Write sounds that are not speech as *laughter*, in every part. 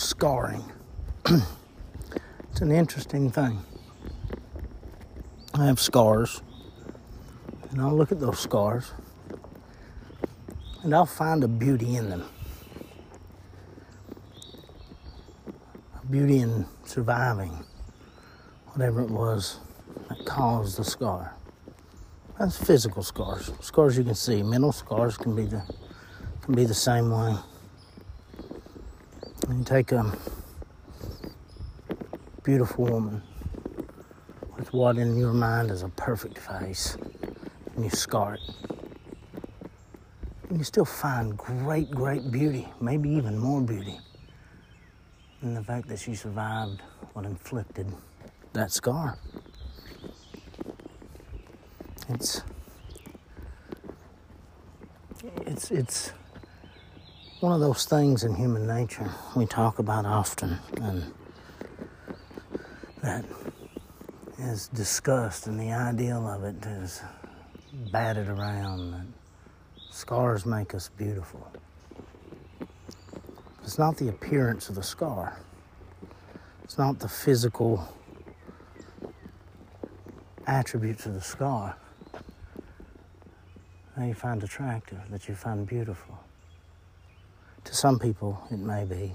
scarring. *clears throat* it's an interesting thing. I have scars, and I'll look at those scars, and I'll find a beauty in them. A beauty in surviving whatever it was that caused the scar. That's physical scars. Scars you can see. Mental scars can be the can be the same way. Take a beautiful woman with what in your mind is a perfect face, and you scar it. And you still find great, great beauty, maybe even more beauty, in the fact that she survived what inflicted that scar. It's it's it's one of those things in human nature we talk about often and that is discussed and the ideal of it is batted around that scars make us beautiful. It's not the appearance of the scar. It's not the physical attributes of the scar that you find attractive, that you find beautiful. To some people, it may be,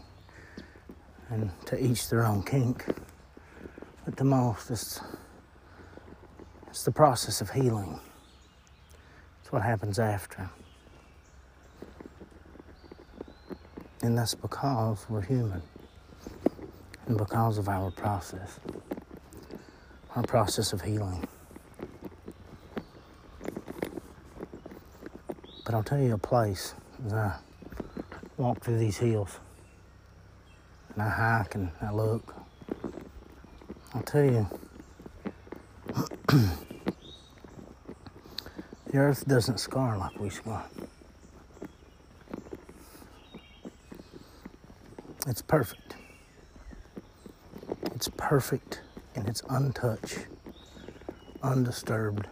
and to each their own kink. But the most, it's, it's the process of healing. It's what happens after. And that's because we're human and because of our process, our process of healing. But I'll tell you a place I walk through these hills and I hike and I look. I'll tell you, *clears throat* the earth doesn't scar like we scar. It's perfect. It's perfect in its untouched, undisturbed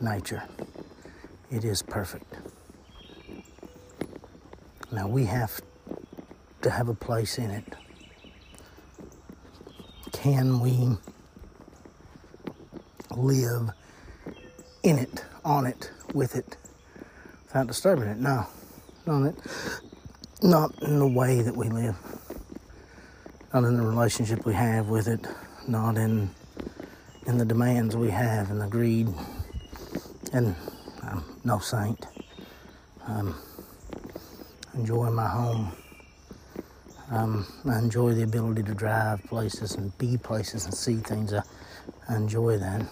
nature. It is perfect. Now we have to have a place in it. Can we live in it, on it, with it, without disturbing it? No, not it. Not in the way that we live. Not in the relationship we have with it. Not in in the demands we have and the greed and I'm no saint. Um, enjoy my home. Um, I enjoy the ability to drive places and be places and see things. I, I enjoy that.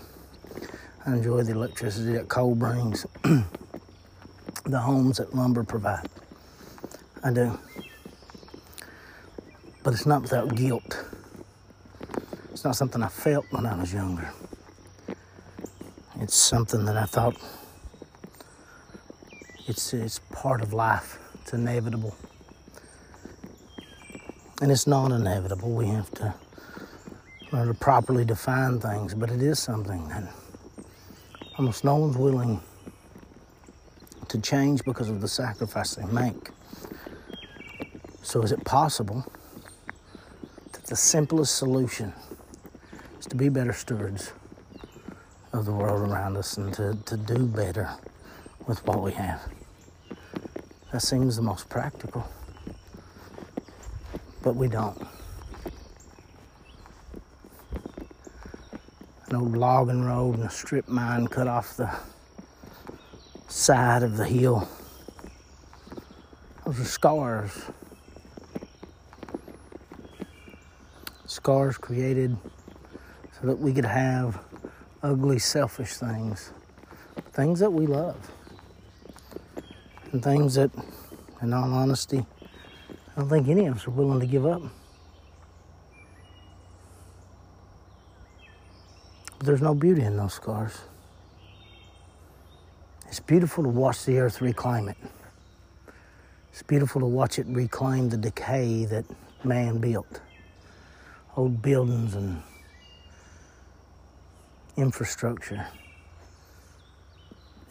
I enjoy the electricity that coal brings, *clears throat* the homes that lumber provide. I do. But it's not without guilt. It's not something I felt when I was younger. It's something that I thought it's, it's part of life, it's inevitable. And it's not inevitable. We have to learn to properly define things, but it is something that almost no one's willing to change because of the sacrifice they make. So, is it possible that the simplest solution is to be better stewards of the world around us and to, to do better with what we have? That seems the most practical. But we don't. An old logging road and a strip mine cut off the side of the hill. Those are scars. Scars created so that we could have ugly, selfish things. Things that we love and things that, in all honesty, I don't think any of us are willing to give up. But there's no beauty in those scars. It's beautiful to watch the earth reclaim it. It's beautiful to watch it reclaim the decay that man built. Old buildings and infrastructure.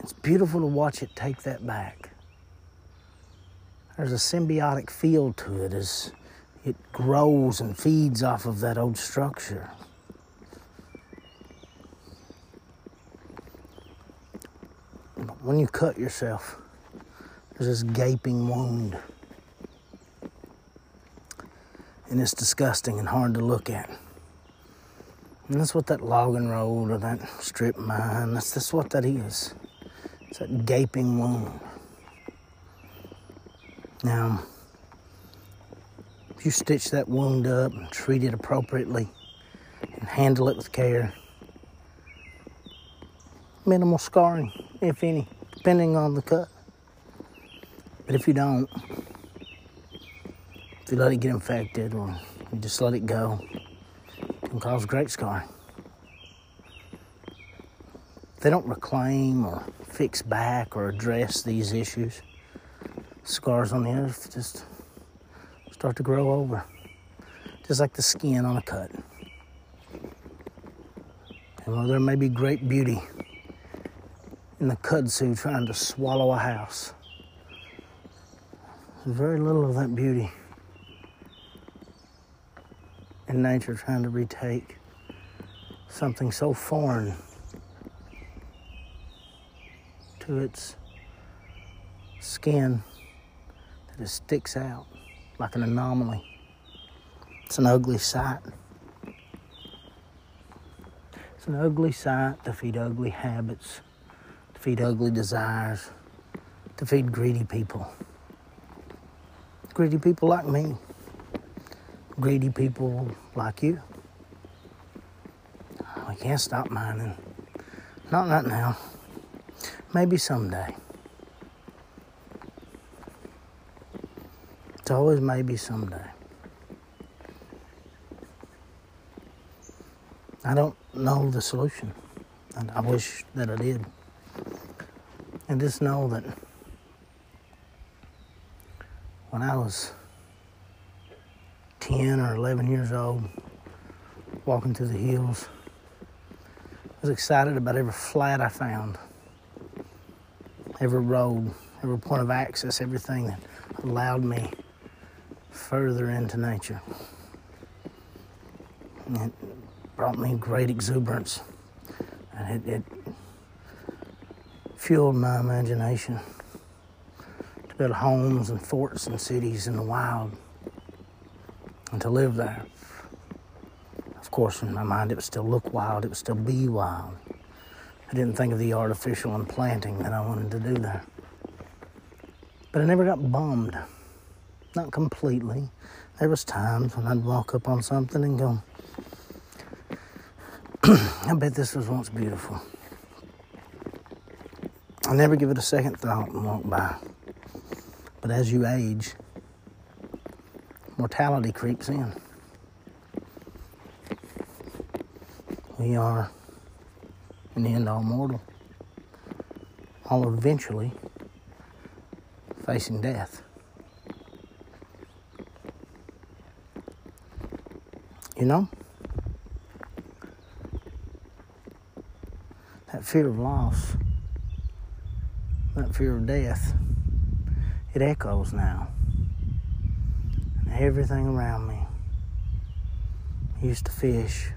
It's beautiful to watch it take that back there's a symbiotic feel to it as it grows and feeds off of that old structure. When you cut yourself, there's this gaping wound. And it's disgusting and hard to look at. And that's what that logging road or that strip mine, that's, that's what that is. It's that gaping wound. Now, if you stitch that wound up and treat it appropriately and handle it with care, minimal scarring, if any, depending on the cut. But if you don't, if you let it get infected or you just let it go, it can cause great scarring. If they don't reclaim or fix back or address these issues, scars on the earth just start to grow over, just like the skin on a cut. And while there may be great beauty in the kudzu trying to swallow a house, there's very little of that beauty in nature trying to retake something so foreign to its skin it sticks out like an anomaly. It's an ugly sight. It's an ugly sight to feed ugly habits, to feed ugly desires, to feed greedy people. Greedy people like me, greedy people like you. Oh, we can't stop mining. Not right now. Maybe someday. It's always maybe someday. I don't know the solution. And I wish that I did. And just know that when I was 10 or 11 years old, walking through the hills, I was excited about every flat I found, every road, every point of access, everything that allowed me further into nature. It brought me great exuberance, and it, it fueled my imagination to build homes and forts and cities in the wild and to live there. Of course, in my mind, it would still look wild, it would still be wild. I didn't think of the artificial and planting that I wanted to do there. But I never got bummed not completely. There was times when I'd walk up on something and go, *clears throat* I bet this was once beautiful. I never give it a second thought and walk by. But as you age, mortality creeps in. We are, in the end, all mortal. All eventually facing death. You know? That fear of loss, that fear of death, it echoes now. And everything around me. Used to fish.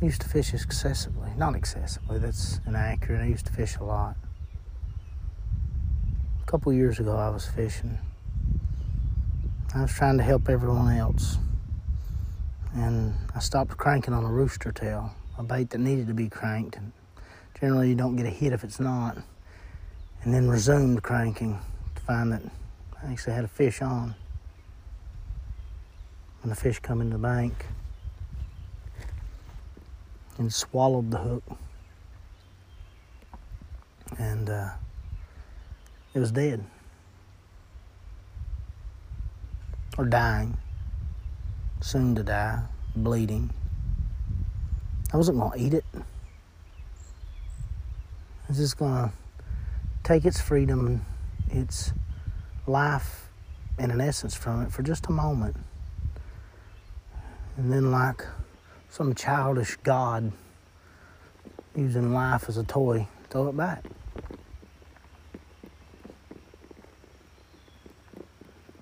I used to fish excessively. Not excessively, that's inaccurate. I used to fish a lot. A couple years ago, I was fishing. I was trying to help everyone else and I stopped cranking on a rooster tail, a bait that needed to be cranked. Generally, you don't get a hit if it's not. And then resumed cranking to find that I actually had a fish on. When the fish come in the bank and swallowed the hook, and uh, it was dead or dying soon to die, bleeding. I wasn't going to eat it. I was just going to take its freedom its life and an essence from it for just a moment. And then, like some childish God using life as a toy, throw it back.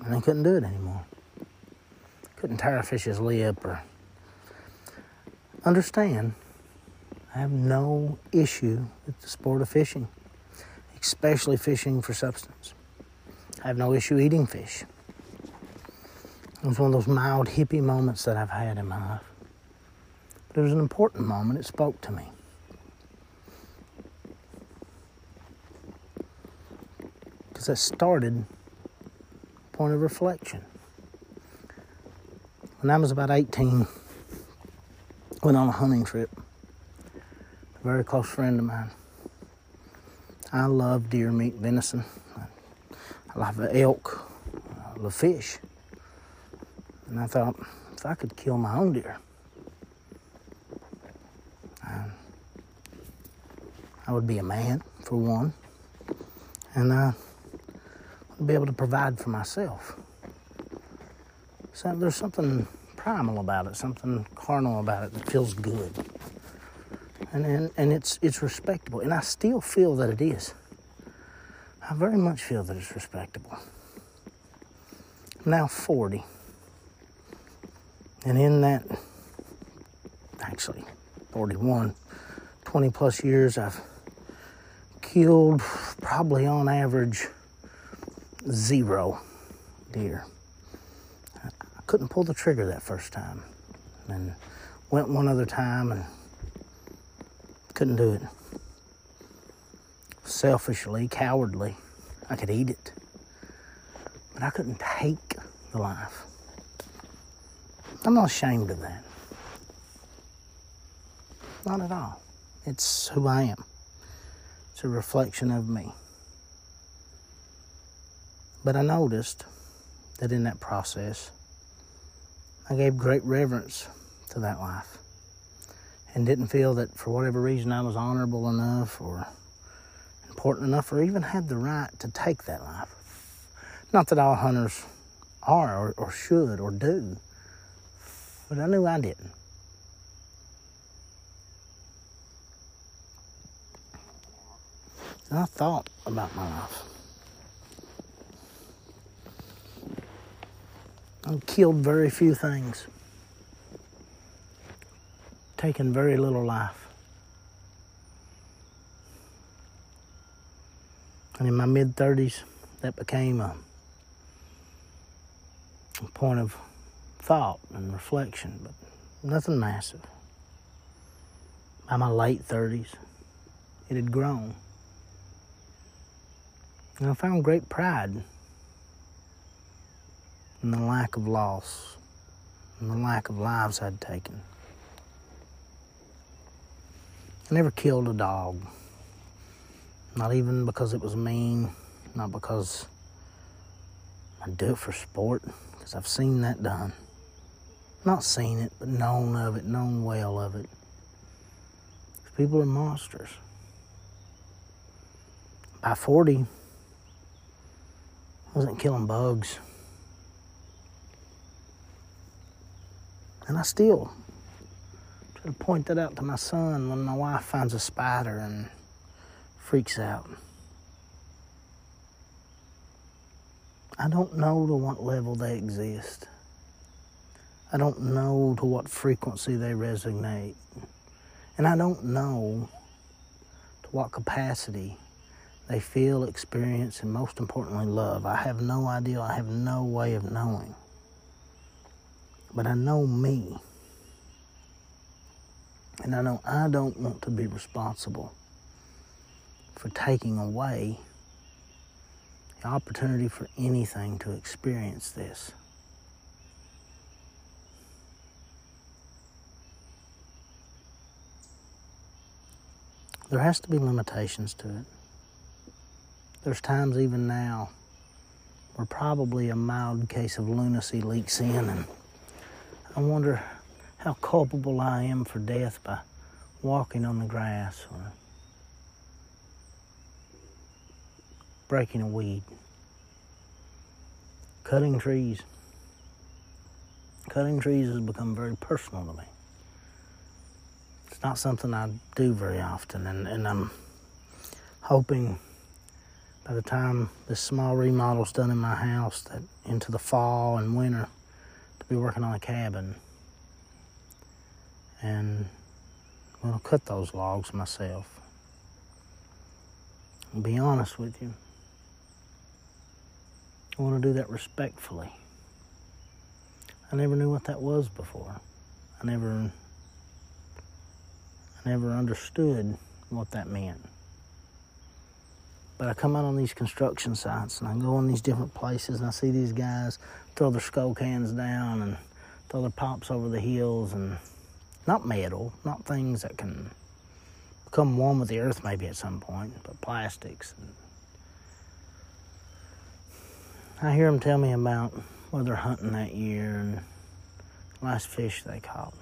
and I couldn't do it anymore. Couldn't tear a fish's lip or understand. I have no issue with the sport of fishing, especially fishing for substance. I have no issue eating fish. It was one of those mild hippie moments that I've had in my life. But it was an important moment. It spoke to me. Because it started a point of reflection. When I was about 18, went on a hunting trip. A very close friend of mine. I love deer meat, venison. I love elk, I love fish. And I thought, if I could kill my own deer, I would be a man, for one, and I would be able to provide for myself. So there's something primal about it, something carnal about it that feels good. And, and, and it's, it's respectable. And I still feel that it is. I very much feel that it's respectable. Now 40. And in that, actually, 41, 20 plus years, I've killed probably on average zero deer. Couldn't pull the trigger that first time. And went one other time and couldn't do it. Selfishly, cowardly, I could eat it. But I couldn't take the life. I'm not ashamed of that. Not at all. It's who I am. It's a reflection of me. But I noticed that in that process, I gave great reverence to that life and didn't feel that for whatever reason I was honorable enough or important enough or even had the right to take that life. Not that all hunters are or, or should or do, but I knew I didn't. And I thought about my life. I've killed very few things, taken very little life. And in my mid 30s, that became a, a point of thought and reflection, but nothing massive. By my late 30s, it had grown. And I found great pride in the lack of loss and the lack of lives I'd taken. I never killed a dog. Not even because it was mean, not because I do it for sport, because I've seen that done. Not seen it, but known of it, known well of it. People are monsters. By 40, I wasn't killing bugs. And I still try to point that out to my son when my wife finds a spider and freaks out. I don't know to what level they exist. I don't know to what frequency they resonate. And I don't know to what capacity they feel, experience, and most importantly, love. I have no idea. I have no way of knowing. But I know me. And I know I don't want to be responsible for taking away the opportunity for anything to experience this. There has to be limitations to it. There's times even now where probably a mild case of lunacy leaks in, and I wonder how culpable I am for death by walking on the grass or breaking a weed, cutting trees. Cutting trees has become very personal to me. It's not something I do very often, and, and I'm hoping by the time this small remodel's done in my house, that into the fall and winter, be working on a cabin. And I'm gonna cut those logs myself. I'll be honest with you. I want to do that respectfully. I never knew what that was before. I never I never understood what that meant. But I come out on these construction sites and I go on these different places and I see these guys throw their Skoal cans down and throw their pops over the hills and not metal, not things that can become one with the earth maybe at some point, but plastics. I hear them tell me about what they're hunting that year and last fish they caught.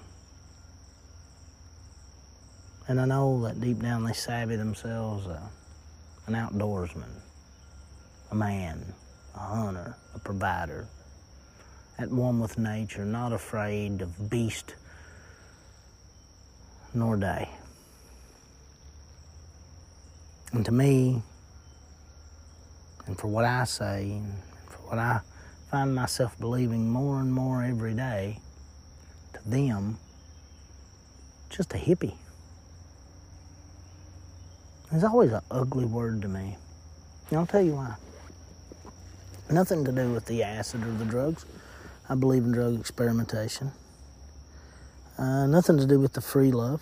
And I know that deep down they savvy themselves uh, an outdoorsman, a man, a hunter, a provider, at one with nature, not afraid of beast nor day. And to me, and for what I say, and for what I find myself believing more and more every day, to them, just a hippie. It's always an ugly word to me. And I'll tell you why. Nothing to do with the acid or the drugs. I believe in drug experimentation. Uh, nothing to do with the free love.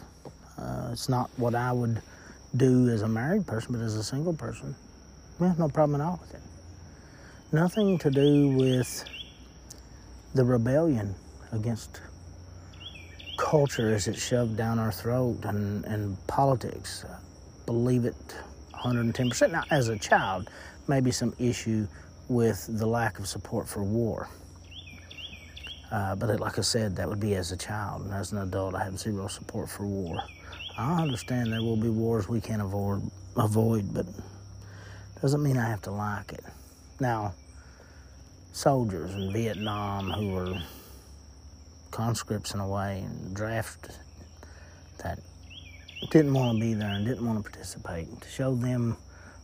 Uh, it's not what I would do as a married person, but as a single person. Well, no problem at all with it. Nothing to do with the rebellion against culture as it's shoved down our throat and, and politics believe it 110%. Now, as a child, maybe some issue with the lack of support for war. Uh, but like I said, that would be as a child. And as an adult, I have zero support for war. I understand there will be wars we can't avoid, avoid, but doesn't mean I have to like it. Now, soldiers in Vietnam who were conscripts in a way and drafted that didn't want to be there and didn't want to participate, to show them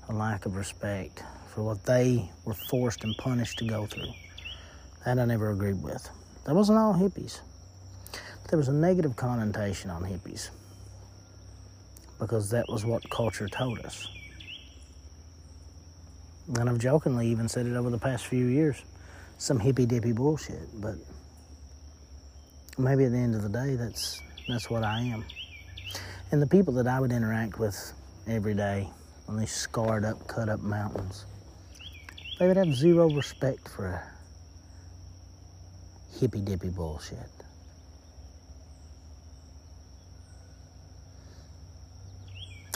a lack of respect for what they were forced and punished to go through. That I never agreed with. That wasn't all hippies. There was a negative connotation on hippies because that was what culture told us. And I've jokingly even said it over the past few years. Some hippy dippy bullshit, but maybe at the end of the day that's that's what I am. And the people that I would interact with every day on these scarred up, cut up mountains, they would have zero respect for hippy dippy bullshit.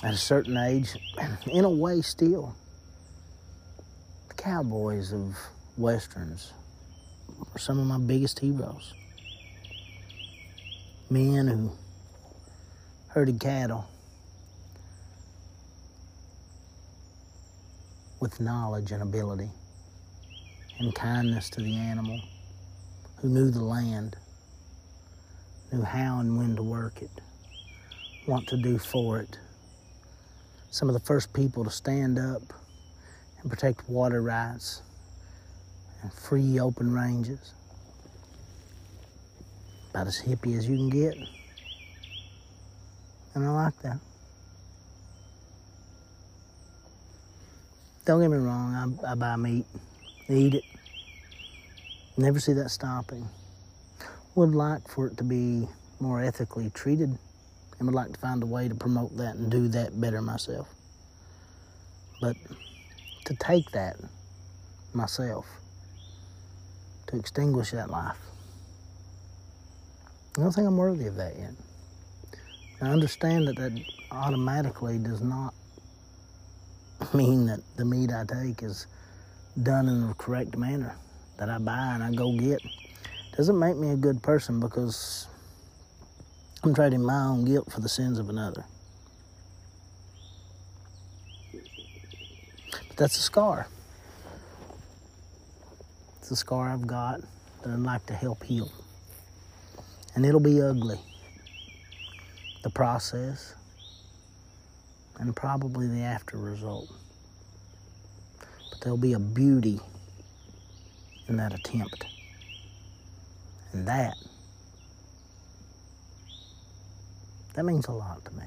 At a certain age, *clears throat* in a way, still, the cowboys of westerns are some of my biggest heroes. Men who herded cattle with knowledge and ability and kindness to the animal, who knew the land, knew how and when to work it, what to do for it. Some of the first people to stand up and protect water rights and free open ranges. About as hippie as you can get and I like that. Don't get me wrong, I, I buy meat, eat it. Never see that stopping. Would like for it to be more ethically treated and would like to find a way to promote that and do that better myself. But to take that myself, to extinguish that life, I don't think I'm worthy of that yet. I understand that that automatically does not mean that the meat I take is done in the correct manner that I buy and I go get. Doesn't make me a good person because I'm trading my own guilt for the sins of another. But that's a scar. It's a scar I've got that I'd like to help heal. And it'll be ugly the process, and probably the after result. But there'll be a beauty in that attempt. And that, that means a lot to me.